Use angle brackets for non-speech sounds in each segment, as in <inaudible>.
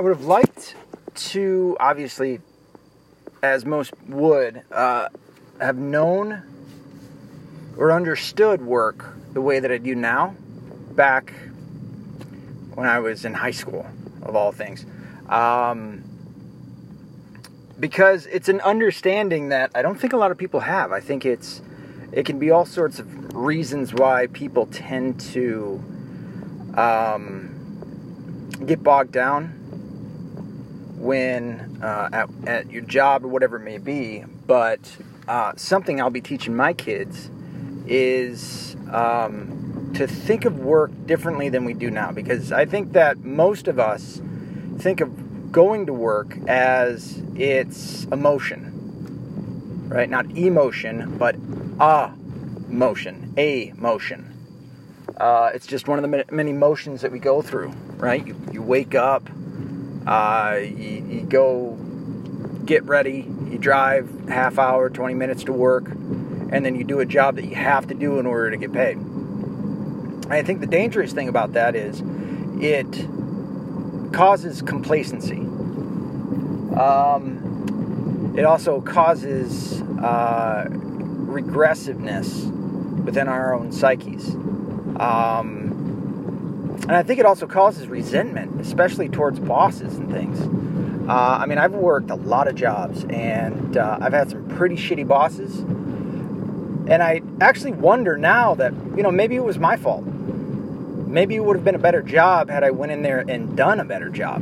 I would have liked to, obviously, as most would, uh, have known or understood work the way that I do now back when I was in high school, of all things. Um, because it's an understanding that I don't think a lot of people have. I think it's it can be all sorts of reasons why people tend to um, get bogged down when uh, at, at, your job or whatever it may be. But uh, something I'll be teaching my kids is um, to think of work differently than we do now, because I think that most of us think of going to work as it's emotion, right? Not emotion, but a motion, a motion. Uh, it's just one of the many motions that we go through, right? You, you wake up, uh, you, you go get ready, you drive half hour, 20 minutes to work, and then you do a job that you have to do in order to get paid. I think the dangerous thing about that is it causes complacency. Um, it also causes uh, regressiveness within our own psyches. Um, and I think it also causes resentment, especially towards bosses and things. Uh, I mean, I've worked a lot of jobs and uh, I've had some pretty shitty bosses. And I actually wonder now that, you know, maybe it was my fault. Maybe it would have been a better job had I went in there and done a better job.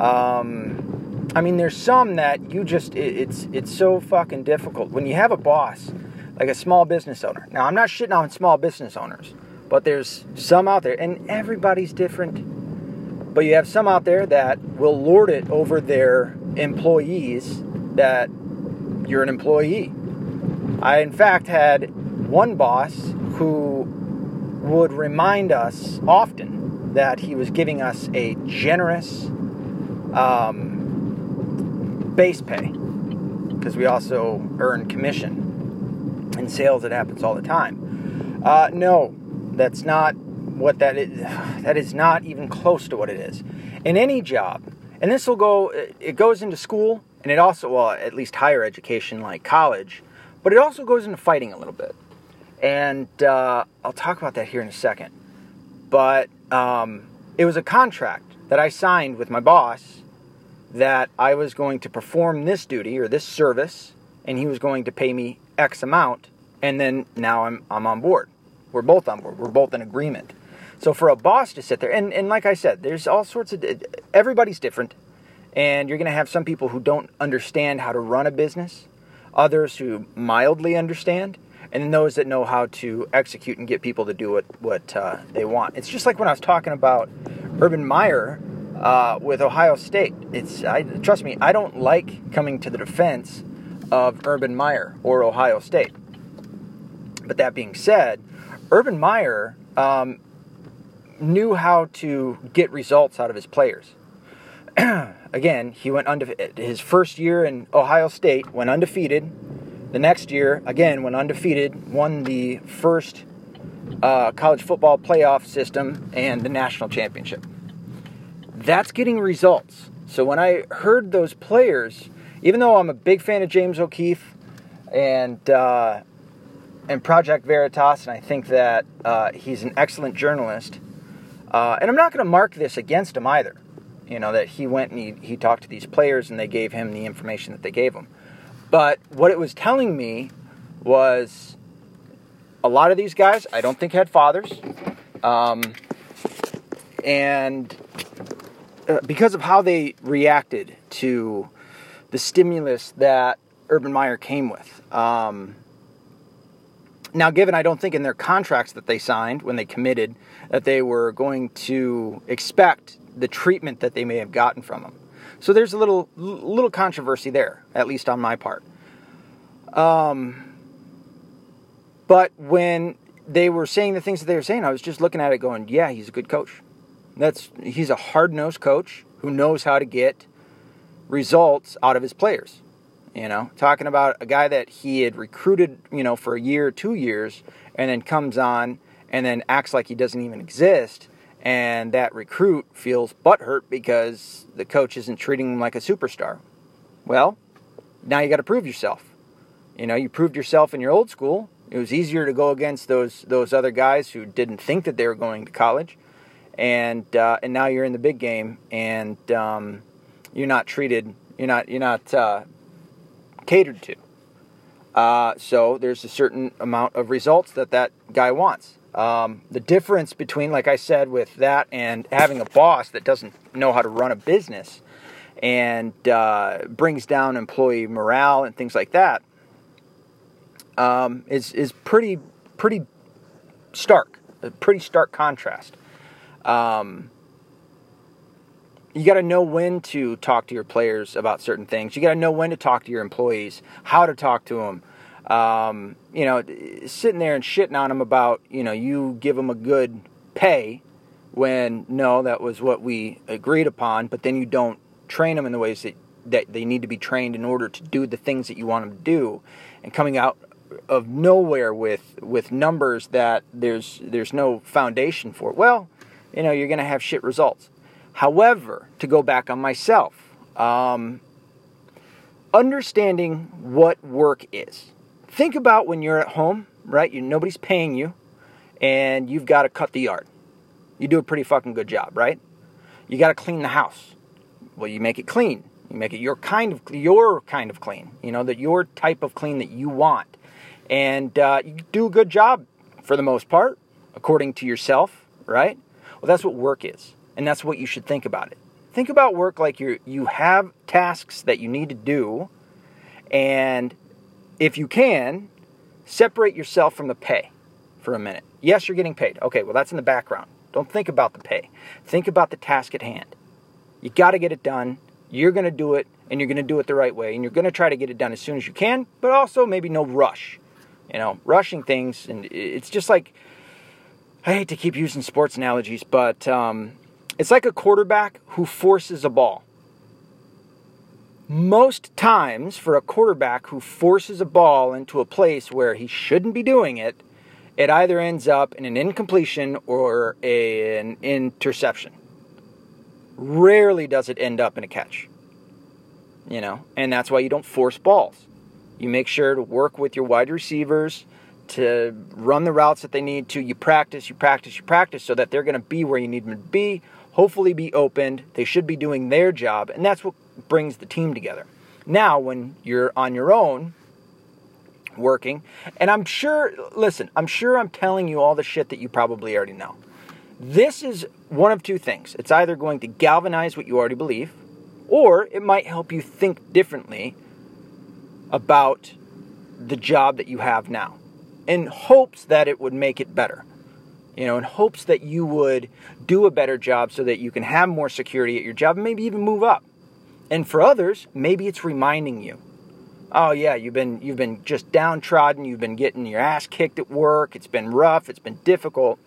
Um, I mean, there's some that you just, it, it's, it's so fucking difficult. When you have a boss like a small business owner. Now, I'm not shitting on small business owners, but there's some out there, and everybody's different. But you have some out there that will lord it over their employees that you're an employee. I, in fact, had one boss who would remind us often that he was giving us a generous um, base pay because we also earn commission in sales it happens all the time. Uh, no, that's not what that is. That is not even close to what it is. In any job, and this will go, it goes into school, and it also, well, at least higher education like college, but it also goes into fighting a little bit. And uh, I'll talk about that here in a second. But um, it was a contract that I signed with my boss that I was going to perform this duty or this service, and he was going to pay me X amount, and then now I'm I'm on board. We're both on board. We're both in agreement. So for a boss to sit there, and, and like I said, there's all sorts of everybody's different, and you're going to have some people who don't understand how to run a business, others who mildly understand, and then those that know how to execute and get people to do what what uh, they want. It's just like when I was talking about Urban Meyer uh, with Ohio State. It's I, trust me, I don't like coming to the defense of Urban Meyer or Ohio State. But that being said, Urban Meyer um, knew how to get results out of his players. <clears throat> again, he went undefeated. His first year in Ohio State went undefeated. The next year, again, went undefeated, won the first uh, college football playoff system and the national championship. That's getting results. So when I heard those players even though I'm a big fan of James O'Keefe and uh, and Project Veritas, and I think that uh, he's an excellent journalist. Uh, and I'm not going to mark this against him either. You know that he went and he, he talked to these players and they gave him the information that they gave him. But what it was telling me was a lot of these guys I don't think had fathers, um, and uh, because of how they reacted to the stimulus that Urban Meyer came with. Um, now, given I don't think in their contracts that they signed when they committed that they were going to expect the treatment that they may have gotten from him, so there's a little little controversy there, at least on my part. Um, but when they were saying the things that they were saying, I was just looking at it, going, "Yeah, he's a good coach. That's he's a hard nosed coach who knows how to get results out of his players. You know, talking about a guy that he had recruited, you know, for a year, two years, and then comes on and then acts like he doesn't even exist and that recruit feels butthurt because the coach isn't treating him like a superstar. Well, now you got to prove yourself. You know, you proved yourself in your old school. It was easier to go against those those other guys who didn't think that they were going to college, and uh, and now you're in the big game, and um, you're not treated. You're not you're not uh, catered to. Uh, so there's a certain amount of results that that guy wants. Um, the difference between, like I said, with that and having a boss that doesn't know how to run a business and uh, brings down employee morale and things like that um, is is pretty pretty stark, a pretty stark contrast. Um, you got to know when to talk to your players about certain things. You got to know when to talk to your employees, how to talk to them. Um, you know, sitting there and shitting on them about, you know, you give them a good pay when no, that was what we agreed upon, but then you don't train them in the ways that, that they need to be trained in order to do the things that you want them to do. And coming out of nowhere with with numbers that there's there's no foundation for. Well, you know, you're going to have shit results. However, to go back on myself, um, understanding what work is. Think about when you're at home, right? You, nobody's paying you, and you've got to cut the yard. You do a pretty fucking good job, right? You got to clean the house. Well, you make it clean. You make it your kind of your kind of clean. You know that your type of clean that you want, and uh, you do a good job for the most part, according to yourself, right? Well, that's what work is. And that's what you should think about it. Think about work like you you have tasks that you need to do and if you can, separate yourself from the pay for a minute. Yes, you're getting paid. Okay, well that's in the background. Don't think about the pay. Think about the task at hand. You got to get it done. You're going to do it and you're going to do it the right way and you're going to try to get it done as soon as you can, but also maybe no rush. You know, rushing things and it's just like I hate to keep using sports analogies, but um, it's like a quarterback who forces a ball. Most times, for a quarterback who forces a ball into a place where he shouldn't be doing it, it either ends up in an incompletion or an interception. Rarely does it end up in a catch. You know, and that's why you don't force balls. You make sure to work with your wide receivers to run the routes that they need to. You practice, you practice, you practice so that they're going to be where you need them to be hopefully be opened. They should be doing their job, and that's what brings the team together. Now, when you're on your own, working, and I'm sure, listen, I'm sure I'm telling you all the shit that you probably already know. This is one of two things. It's either going to galvanize what you already believe, or it might help you think differently about the job that you have now in hopes that it would make it better you know, in hopes that you would do a better job so that you can have more security at your job and maybe even move up. And for others, maybe it's reminding you, oh yeah, you've been you've been just downtrodden, you've been getting your ass kicked at work, it's been rough, it's been difficult.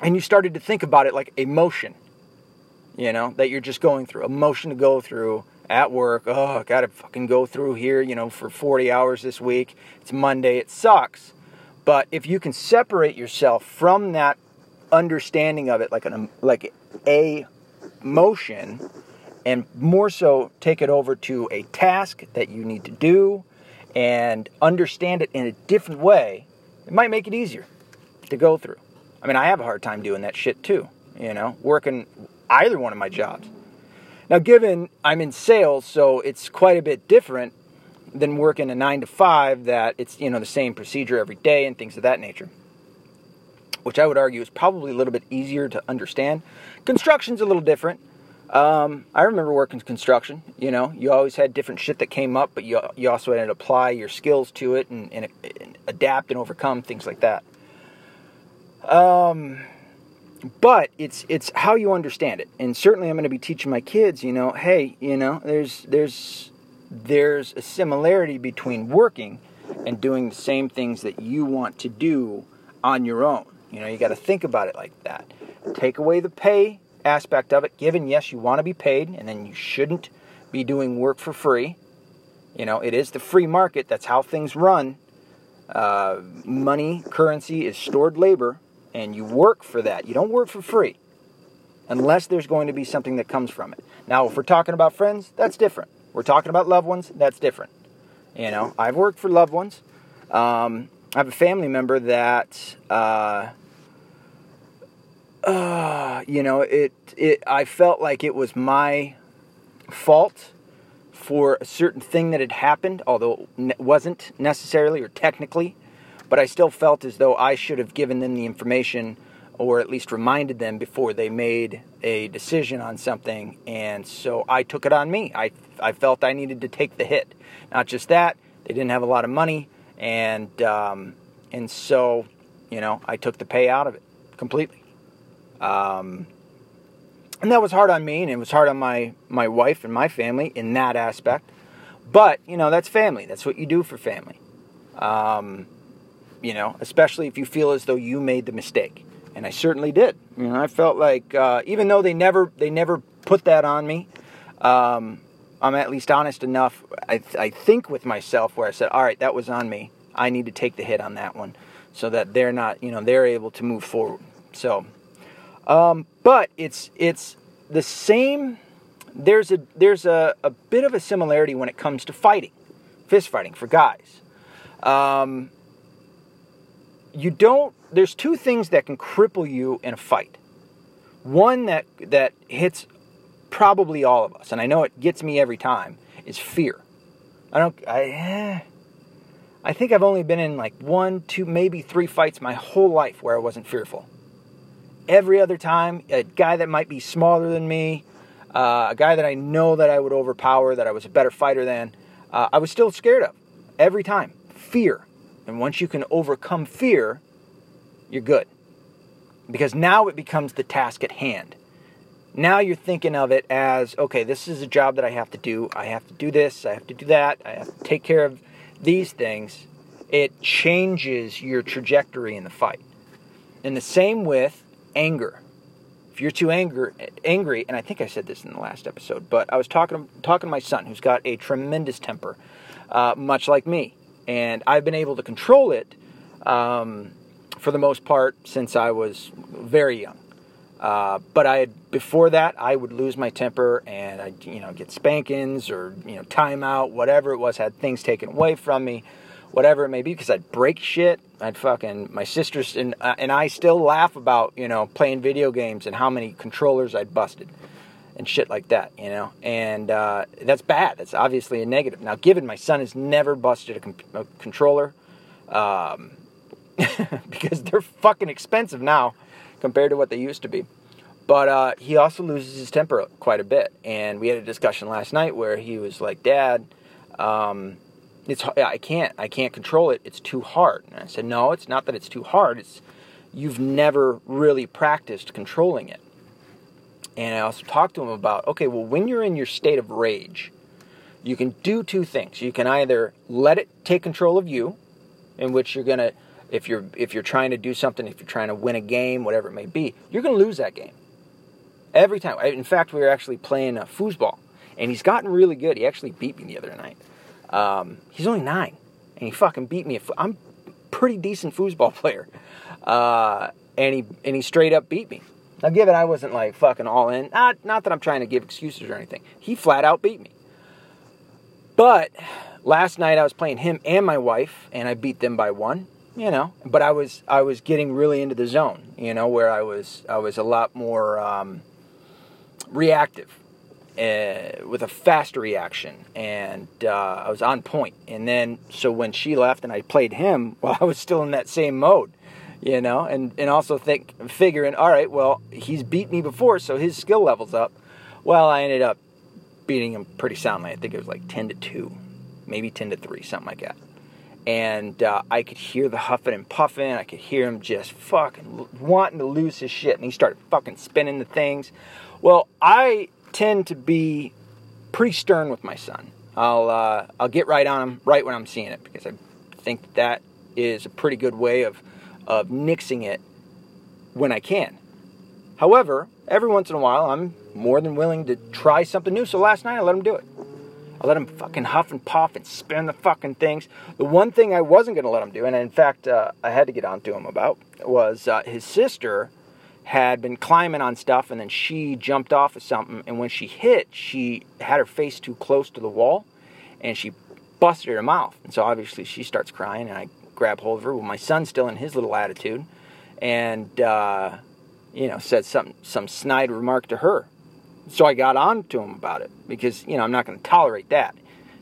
And you started to think about it like emotion, you know, that you're just going through, emotion to go through at work. Oh, I gotta fucking go through here, you know, for 40 hours this week. It's Monday, it sucks but if you can separate yourself from that understanding of it, like an like a motion, and more so take it over to a task that you need to do, and understand it in a different way, it might make it easier to go through. I mean, I have a hard time doing that shit too. You know, working either one of my jobs. Now, given I'm in sales, so it's quite a bit different than working a nine to five that it's you know the same procedure every day and things of that nature which i would argue is probably a little bit easier to understand. Construction's a little different. Um, i remember working construction you know you always had different shit that came up but you, you also had to apply your skills to it and, and, and adapt and overcome things like that. Um, but it's it's how you understand it. And certainly i'm going to be teaching my kids you know hey you know there's there's there's a similarity between working and doing the same things that you want to do on your own. You know, you got to think about it like that. Take away the pay aspect of it, given, yes, you want to be paid, and then you shouldn't be doing work for free. You know, it is the free market, that's how things run. Uh, money, currency is stored labor, and you work for that. You don't work for free unless there's going to be something that comes from it. Now, if we're talking about friends, that's different. We're talking about loved ones, that's different. You know, I've worked for loved ones. Um, I have a family member that, uh, uh, you know, it, it. I felt like it was my fault for a certain thing that had happened, although it wasn't necessarily or technically, but I still felt as though I should have given them the information or at least reminded them before they made a decision on something. And so I took it on me. I, I felt I needed to take the hit. Not just that, they didn't have a lot of money. And, um, and so, you know, I took the pay out of it completely. Um, and that was hard on me and it was hard on my, my wife and my family in that aspect. But, you know, that's family. That's what you do for family. Um, you know, especially if you feel as though you made the mistake and I certainly did. You know, I felt like uh, even though they never they never put that on me, um, I'm at least honest enough. I, I think with myself where I said, all right, that was on me. I need to take the hit on that one, so that they're not you know they're able to move forward. So, um, but it's it's the same. There's a there's a, a bit of a similarity when it comes to fighting, fist fighting for guys. Um, you don't there's two things that can cripple you in a fight. One that that hits probably all of us, and I know it gets me every time, is fear. I don't I eh, I think I've only been in like one, two, maybe three fights my whole life where I wasn't fearful. Every other time, a guy that might be smaller than me, uh, a guy that I know that I would overpower, that I was a better fighter than, uh, I was still scared of. Every time. Fear. And once you can overcome fear, you're good. Because now it becomes the task at hand. Now you're thinking of it as okay, this is a job that I have to do. I have to do this, I have to do that, I have to take care of these things. It changes your trajectory in the fight. And the same with anger. If you're too anger, angry, and I think I said this in the last episode, but I was talking talking to my son, who's got a tremendous temper, uh, much like me, and I've been able to control it um, for the most part since I was very young. Uh, but I had, before that, I would lose my temper and I'd, you know, get spankings or, you know, timeout, whatever it was, had things taken away from me, whatever it may be, because I'd break shit. I'd fucking, my sisters and, uh, and I still laugh about, you know, playing video games and how many controllers I'd busted and shit like that, you know? And uh, that's bad. That's obviously a negative. Now, given my son has never busted a, com- a controller, um, <laughs> because they're fucking expensive now compared to what they used to be. But uh, he also loses his temper quite a bit. And we had a discussion last night where he was like, Dad, um, it's I can't I can't control it. It's too hard. And I said, No, it's not that it's too hard. It's you've never really practiced controlling it. And I also talked to him about, okay, well, when you're in your state of rage, you can do two things. You can either let it take control of you, in which you're gonna if you're if you're trying to do something, if you're trying to win a game, whatever it may be, you're to lose that game every time. In fact, we were actually playing a foosball, and he's gotten really good. He actually beat me the other night. Um, he's only nine, and he fucking beat me. I'm pretty decent foosball <laughs> player, uh, and he and he straight up beat me. Now, given I wasn't like fucking all in, not not that I'm trying to give excuses or anything. He flat out beat me. But last night I was playing him and my wife, and I beat them by one you know but i was i was getting really into the zone you know where i was i was a lot more um, reactive uh, with a faster reaction and uh, i was on point. point and then so when she left and i played him <laughs> well i was still in that same mode you know and and also think figuring all right well he's beat me before so his skill level's up well i ended up beating him pretty soundly i think it was like 10 to 2 maybe 10 to 3 something like that and uh, I could hear the huffing and puffing. I could hear him just fucking wanting to lose his shit, and he started fucking spinning the things. Well, I tend to be pretty stern with my son. I'll uh, I'll get right on him right when I'm seeing it because I think that is a pretty good way of of nixing it when I can. However, every once in a while, I'm more than willing to try something new. So last night I let him do it. I let him fucking huff and puff and spin the fucking things. The one thing I wasn't going to let him do, and in fact, uh, I had to get on to him about, was uh, his sister had been climbing on stuff and then she jumped off of something. And when she hit, she had her face too close to the wall and she busted her mouth. And so obviously she starts crying and I grab hold of her with my son still in his little attitude and, uh, you know, said some, some snide remark to her. So I got on to him about it because, you know, I'm not going to tolerate that.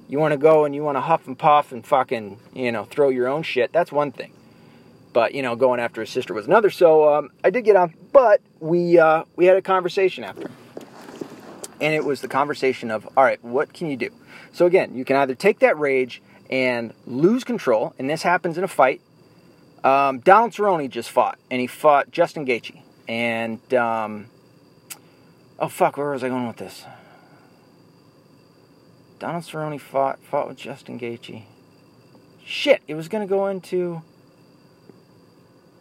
You want to go and you want to huff and puff and fucking, you know, throw your own shit. That's one thing. But, you know, going after his sister was another. So um, I did get on, but we, uh, we had a conversation after. And it was the conversation of, all right, what can you do? So again, you can either take that rage and lose control, and this happens in a fight. Um, Donald Cerrone just fought, and he fought Justin Gaethje. And um, Oh fuck, where was I going with this? Donald Cerrone fought fought with Justin Gaethje. Shit, it was gonna go into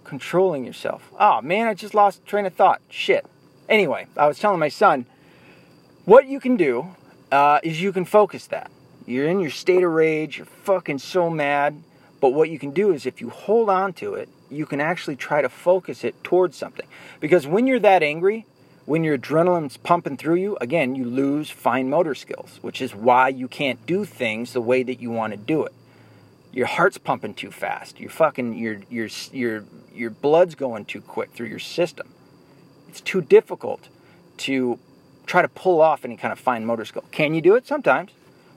controlling yourself. Oh man, I just lost train of thought. Shit. Anyway, I was telling my son, what you can do uh, is you can focus that. You're in your state of rage. You're fucking so mad. But what you can do is if you hold on to it, you can actually try to focus it towards something. Because when you're that angry, when your adrenaline's pumping through you, again, you lose fine motor skills, which is why you can't do things the way that you want to do it. Your heart's pumping too fast. Your fucking your your your your blood's going too quick through your system. It's too difficult to try to pull off any kind of fine motor skill. Can you do it sometimes?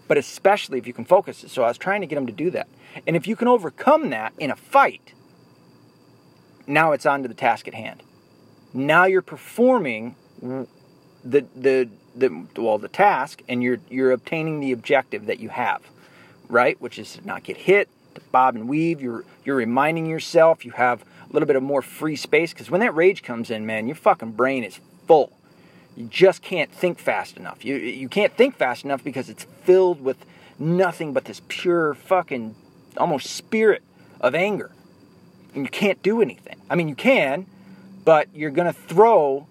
But especially if you can focus it. So I was trying to get him to do that. And if you can overcome that in a fight, now it's on to the task at hand. Now you're performing the the the well the task, and you're you're obtaining the objective that you have, right? Which is to not get hit, to bob and weave. You're you're reminding yourself you have a little bit of more free space because when that rage comes in, man, your fucking brain is full. You just can't think fast enough. You you can't think fast enough because it's filled with nothing but this pure fucking almost spirit of anger. And you can't do anything. I mean, you can, but you're going to throw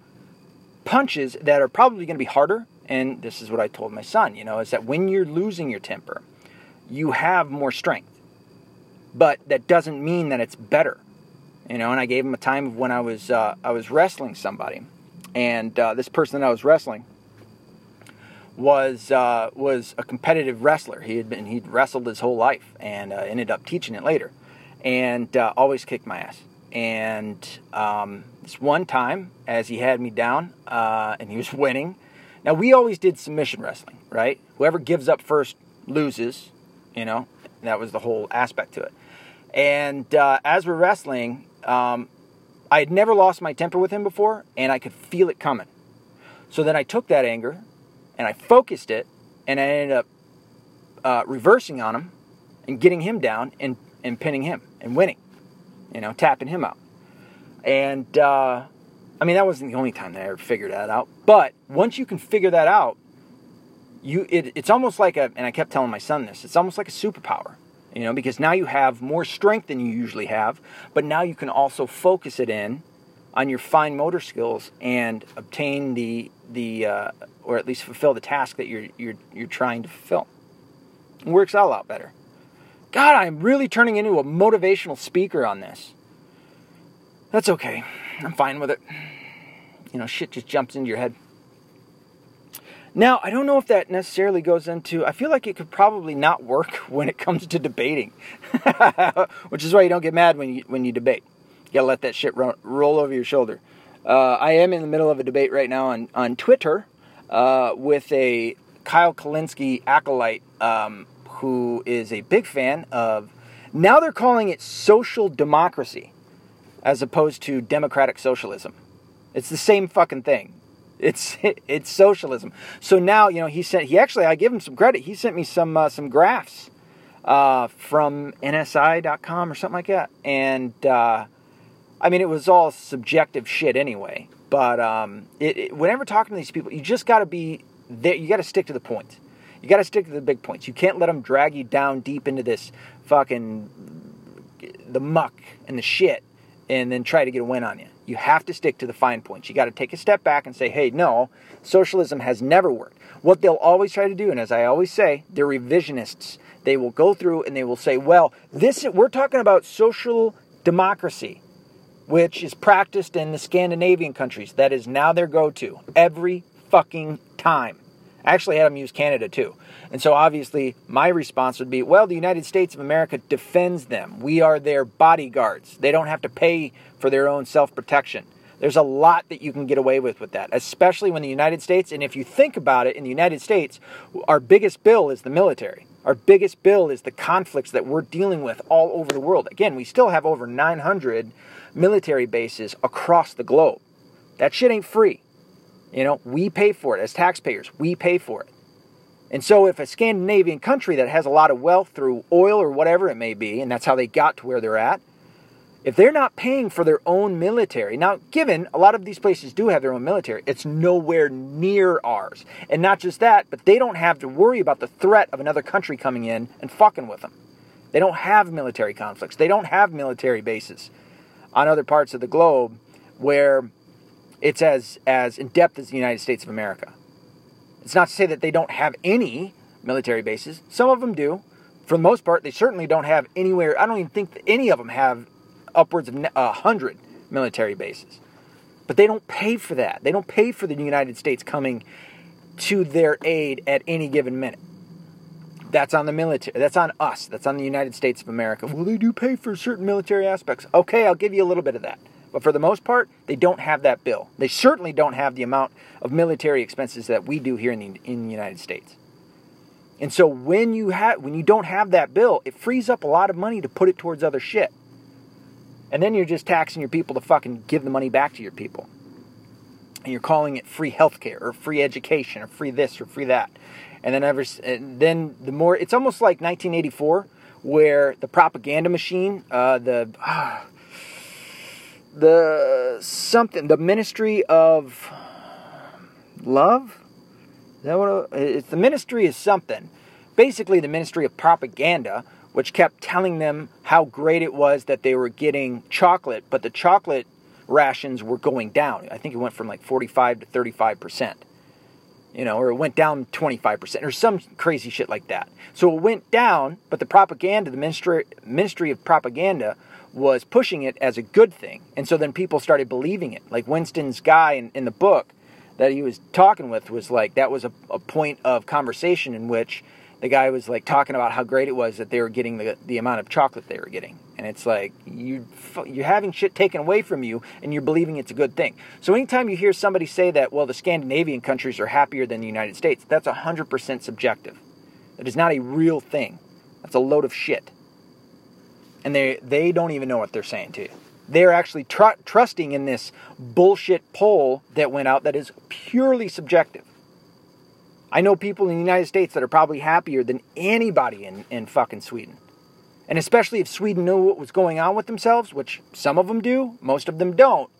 punches that are probably going to be harder. And this is what I told my son, you know, is that when you're losing your temper, you have more strength. But that doesn't mean that it's better. You know, and I gave him a time of when I was uh, I was wrestling somebody, and uh, this person that I was wrestling was uh, was a competitive wrestler. He had been he'd wrestled his whole life and uh, ended up teaching it later, and uh, always kicked my ass. And um, this one time, as he had me down uh, and he was <laughs> winning. Now, we always did submission wrestling, right? Whoever gives up first loses, you know, that was the whole aspect to it. And uh, as we're wrestling, um, I had never lost my temper with him before, and I could feel it coming. So then I took that anger and I focused it, and I ended up uh, reversing on him and getting him down and, and pinning him and winning, you know, tapping him out. And uh, I mean, that wasn't the only time that I ever figured that out. But once you can figure that out, you it, it's almost like a. And I kept telling my son this. It's almost like a superpower, you know, because now you have more strength than you usually have. But now you can also focus it in on your fine motor skills and obtain the the uh, or at least fulfill the task that you're you're you're trying to fulfill. It works out a lot better. God, I'm really turning into a motivational speaker on this. That's okay. I'm fine with it. You know, shit just jumps into your head. Now, I don't know if that necessarily goes into. I feel like it could probably not work <laughs> when it comes to debating, <laughs> which is why you don't get mad when you when you debate. You gotta let that shit roll, roll over your shoulder. Uh, I am in the middle of a debate right now on on Twitter uh, with a Kyle Kulinski acolyte um, who is a big fan of. Now they're calling it social democracy as opposed to democratic socialism. It's the same fucking thing. It's <laughs> it's socialism. So now you know he sent he actually I give him some credit. He sent me some uh, some graphs uh, from NSI.com or something like that, and uh, I mean it was all subjective shit anyway. But um, it, it, whenever talking to these people, you just got to be there. You got to stick to the point. You got to stick to the big points. You can't let them drag you down deep into this fucking the muck and the shit and then try to get a win on you. You have to stick to the fine points. You got to take a step back and say, hey, no, socialism has never worked. what they'll always try to do, and as I always say, they're revisionists. They will go through and they will say, well, this we're talking about social democracy, which is practiced in the Scandinavian countries. That is now their go-to every fucking time. I actually had them use Canada too. And so obviously my response would be, well, the United States of America defends them. We are their bodyguards. They don't have to pay for their own self-protection. There's a lot that you can get away with with that, especially when the United States, and if you think about it, in the United States, our biggest bill is the military. Our biggest bill is the conflicts that we're dealing with all over the world. Again, we still have over 900 military bases across the globe. That shit ain't free. You know, we pay for it as taxpayers. We pay for it. And so, if a Scandinavian country that has a lot of wealth through oil or whatever it may be, and that's how they got to where they're at, if they're not paying for their own military, now, given a lot of these places do have their own military, it's nowhere near ours. And not just that, but they don't have to worry about the threat of another country coming in and fucking with them. They don't have military conflicts, they don't have military bases on other parts of the globe where it's as, as in depth as the United States of America. It's not to say that they don't have any military bases, some of them do. For the most part, they certainly don't have anywhere. I don't even think any of them have upwards of a hundred military bases. But they don't pay for that. They don't pay for the United States coming to their aid at any given minute. That's on the military. That's on us. That's on the United States of America. Well, they do pay for certain military aspects. Okay, I'll give you a little bit of that. But for the most part, they don't have that bill. They certainly don't have the amount of military expenses that we do here in the, in the United States. And so when you have when you don't have that bill, it frees up a lot of money to put it towards other shit. And then you're just taxing your people to fucking give the money back to your people. And you're calling it free healthcare or free education or free this or free that. And then ever and then the more it's almost like 1984 where the propaganda machine, uh, the uh, the something, the ministry of love. Is that what it's the ministry is something. Basically, the ministry of propaganda which kept telling them how great it was that they were getting chocolate, but the chocolate rations were going down. I think it went from like 45 to 35 percent, you know, or it went down 25 percent, or some crazy shit like that. So it went down, but the propaganda, the ministry, ministry of propaganda, was pushing it as a good thing, and so then people started believing it. Like Winston's guy in, in the book that he was talking with was like that was a, a point of conversation in which the guy was like talking about how great it was that they were getting the, the amount of chocolate they were getting. And it's like you you're having shit taken away from you and you're believing it's a good thing. So anytime you hear somebody say that well the scandinavian countries are happier than the united states that's 100% subjective. That is not a real thing. That's a load of shit and they they don't even know what they're saying to you they're actually tr- trusting in this bullshit poll that went out that is purely subjective I know people in the United States that are probably happier than anybody in, in fucking Sweden. And especially if Sweden knew what was going on with themselves, which some of them do, most of them don't,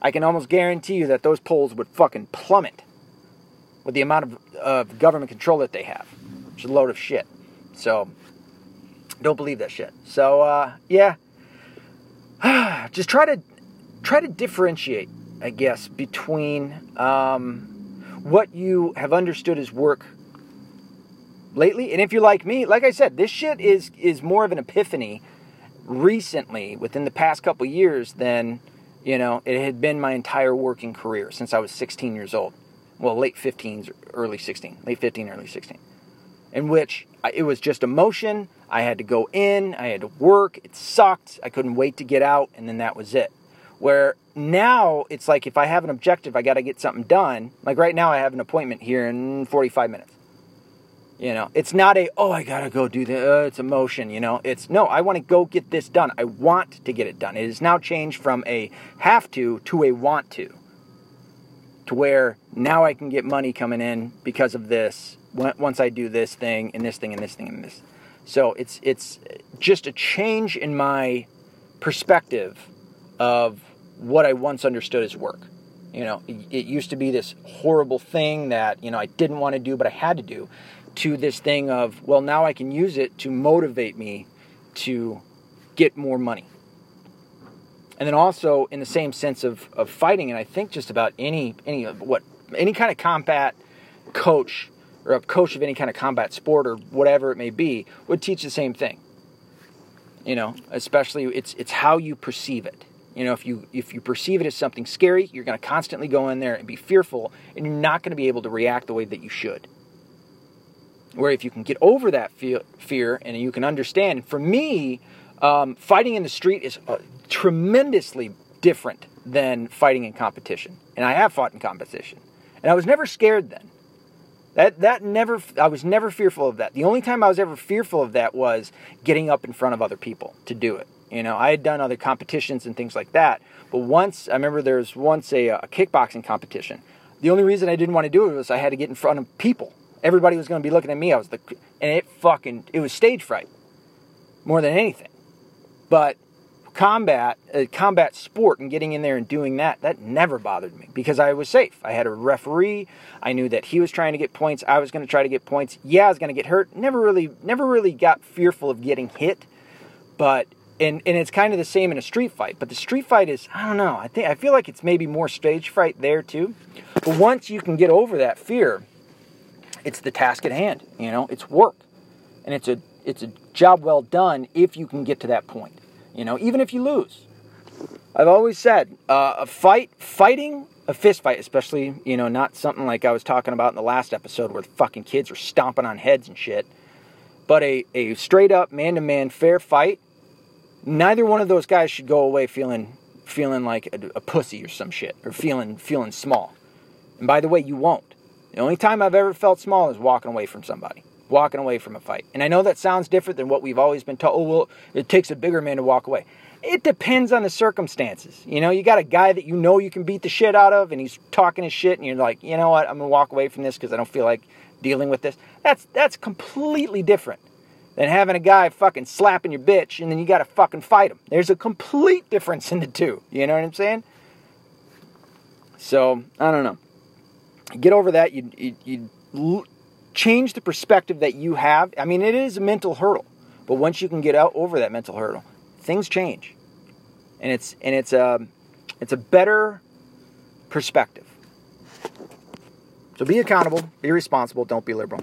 I can almost guarantee you that those polls would fucking plummet with the amount of, of government control that they have. It's a load of shit. So, don't believe that shit. So, uh, yeah. <sighs> Just try to try to differentiate, I guess, between um, what you have understood as work lately. And if you're like me, like I said, this shit is is more of an epiphany recently within the past couple years than you know it had been my entire working career since I was 16 years old. Well, late 15s, early 16, late 15, early 16, in which it was just emotion. I had to go in, I had to work. It sucked. I couldn't wait to get out, and then that was it. Where now it's like if I have an objective, I got to get something done. Like right now, I have an appointment here in 45 minutes. You know, it's not a, oh, I got to go do the, uh, it's emotion, you know. It's, no, I want to go get this done. I want to get it done. It has now changed from a have to to a want to. To where now I can get money coming in because of this once I do this thing and this thing and this thing and this. So it's it's just a change in my perspective of what I once understood as work. You know, it used to be this horrible thing that, you know, I didn't want to do, but I had to do, to this thing of, well, now I can use it to motivate me to get more money. And then also in the same sense of, of fighting, and I think just about any any of what any kind of combat coach or a coach of any kind of combat sport or whatever it may be would teach the same thing. You know, especially it's it's how you perceive it. You know, if you if you perceive it as something scary, you're going to constantly go in there and be fearful, and you're not going to be able to react the way that you should. Where if you can get over that fear and you can understand, for me, um, fighting in the street is uh, tremendously different than fighting in competition, and I have fought in competition, and I was never scared then. That that never I was never fearful of that. The only time I was ever fearful of that was getting up in front of other people to do it. You know, I had done other competitions and things like that, but once I remember there was once a, a kickboxing competition. The only reason I didn't want to do it was I had to get in front of people. Everybody was going to be looking at me. I was the and it fucking it was stage fright more than anything. But combat, uh, combat sport, and getting in there and doing that, that never bothered me because I was safe. I had a referee. I knew that he was trying to get points. I was going to try to get points. Yeah, I was going to get hurt. Never really, never really got fearful of getting hit. But and and it's kind of the same in a street fight. But the street fight is, I don't know. I think I feel like it's maybe more stage fright there too. But once you can get over that fear, it's the task at hand. You know, it's work, and it's a it's a job well done if you can get to that point. You know, even if you lose. I've always said uh, a fight, fighting a fist fight, especially you know not something like I was talking about in the last episode where the fucking kids are stomping on heads and shit, but a a straight up man to man fair fight. Neither one of those guys should go away feeling feeling like a, a pussy or some shit or feeling feeling small. And by the way, you won't. The only time I've ever felt small is walking away from somebody walking away from a fight. And I know that sounds different than what we've always been told. Oh, well, it takes a bigger man to walk away. It depends on the circumstances. You know, you got a guy that you know you can beat the shit out of, and he's talking his shit, and you're like, you know what, I'm gonna walk away from this because I don't feel like dealing with this. That's that's completely different than having a guy fucking slapping your bitch, and then you got to fucking fight him. There's a complete difference in the two. You know what I'm saying? So I don't know. Get over that. You you, you change the perspective that you have. I mean, it is a mental hurdle, but once you can get out over that mental hurdle, things change, and it's and it's a it's a better perspective. So be accountable, be responsible, don't be liberal.